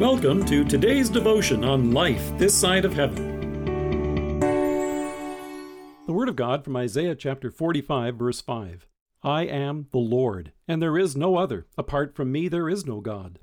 Welcome to today's devotion on life this side of heaven. The Word of God from Isaiah chapter 45, verse 5. I am the Lord, and there is no other. Apart from me, there is no God.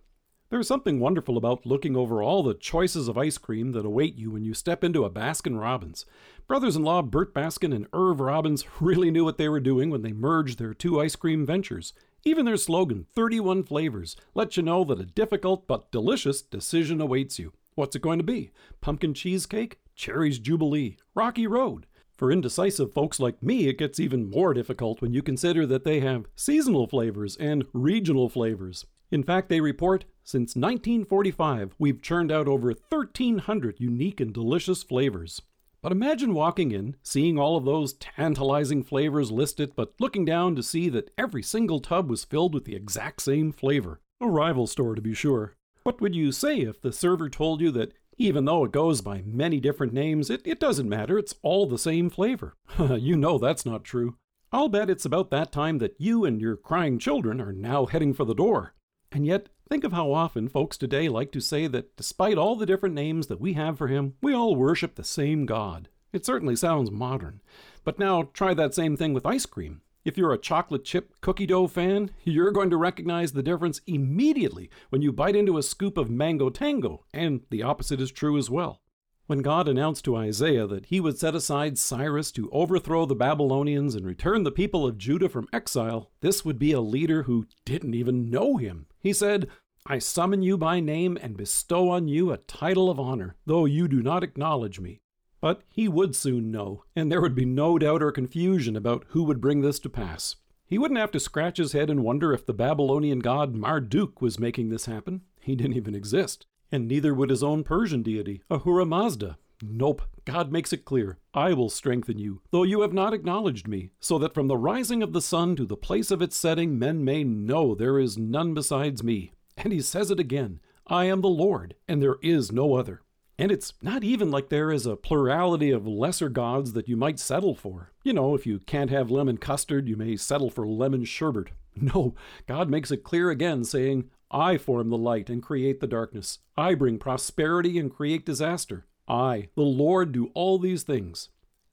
There is something wonderful about looking over all the choices of ice cream that await you when you step into a Baskin Robbins. Brothers in law Bert Baskin and Irv Robbins really knew what they were doing when they merged their two ice cream ventures. Even their slogan, 31 flavors, lets you know that a difficult but delicious decision awaits you. What's it going to be? Pumpkin cheesecake? Cherries Jubilee? Rocky Road? For indecisive folks like me, it gets even more difficult when you consider that they have seasonal flavors and regional flavors. In fact, they report since 1945, we've churned out over 1,300 unique and delicious flavors. But imagine walking in, seeing all of those tantalizing flavors listed, but looking down to see that every single tub was filled with the exact same flavor. A rival store, to be sure. What would you say if the server told you that even though it goes by many different names, it, it doesn't matter, it's all the same flavor? you know that's not true. I'll bet it's about that time that you and your crying children are now heading for the door. And yet, think of how often folks today like to say that despite all the different names that we have for him, we all worship the same God. It certainly sounds modern. But now try that same thing with ice cream. If you're a chocolate chip cookie dough fan, you're going to recognize the difference immediately when you bite into a scoop of mango tango, and the opposite is true as well. When God announced to Isaiah that he would set aside Cyrus to overthrow the Babylonians and return the people of Judah from exile, this would be a leader who didn't even know him. He said, I summon you by name and bestow on you a title of honor, though you do not acknowledge me. But he would soon know, and there would be no doubt or confusion about who would bring this to pass. He wouldn't have to scratch his head and wonder if the Babylonian god Marduk was making this happen. He didn't even exist. And neither would his own Persian deity, Ahura Mazda. Nope, God makes it clear I will strengthen you, though you have not acknowledged me, so that from the rising of the sun to the place of its setting men may know there is none besides me. And he says it again I am the Lord, and there is no other. And it's not even like there is a plurality of lesser gods that you might settle for. You know, if you can't have lemon custard, you may settle for lemon sherbet. No, God makes it clear again, saying, I form the light and create the darkness. I bring prosperity and create disaster. I, the Lord, do all these things.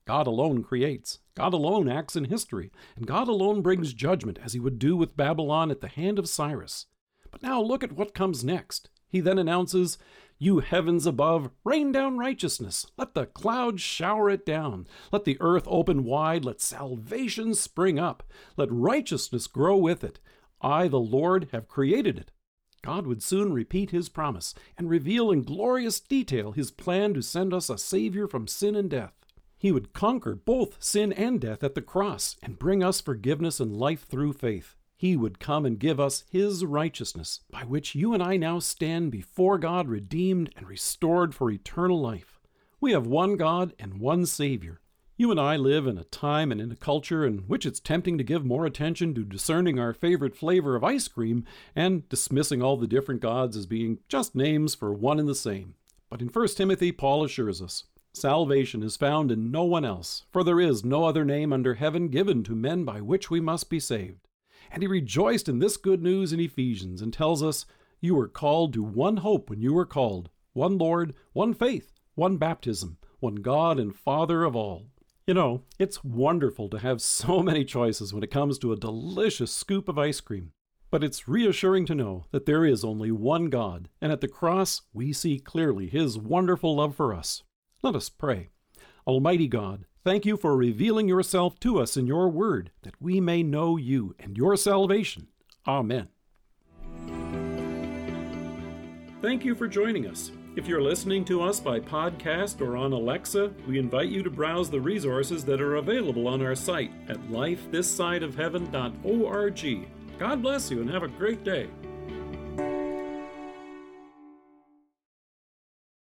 God alone creates. God alone acts in history. And God alone brings judgment, as he would do with Babylon at the hand of Cyrus. But now look at what comes next. He then announces, You heavens above, rain down righteousness. Let the clouds shower it down. Let the earth open wide. Let salvation spring up. Let righteousness grow with it. I, the Lord, have created it. God would soon repeat his promise and reveal in glorious detail his plan to send us a Savior from sin and death. He would conquer both sin and death at the cross and bring us forgiveness and life through faith. He would come and give us His righteousness, by which you and I now stand before God redeemed and restored for eternal life. We have one God and one Savior, you and I live in a time and in a culture in which it's tempting to give more attention to discerning our favorite flavor of ice cream and dismissing all the different gods as being just names for one and the same. But in 1 Timothy, Paul assures us salvation is found in no one else, for there is no other name under heaven given to men by which we must be saved. And he rejoiced in this good news in Ephesians and tells us, You were called to one hope when you were called, one Lord, one faith, one baptism, one God and Father of all you know, it's wonderful to have so many choices when it comes to a delicious scoop of ice cream. But it's reassuring to know that there is only one God, and at the cross we see clearly His wonderful love for us. Let us pray. Almighty God, thank you for revealing yourself to us in your word, that we may know you and your salvation. Amen. Thank you for joining us. If you're listening to us by podcast or on Alexa, we invite you to browse the resources that are available on our site at lifethissideofheaven.org. God bless you and have a great day.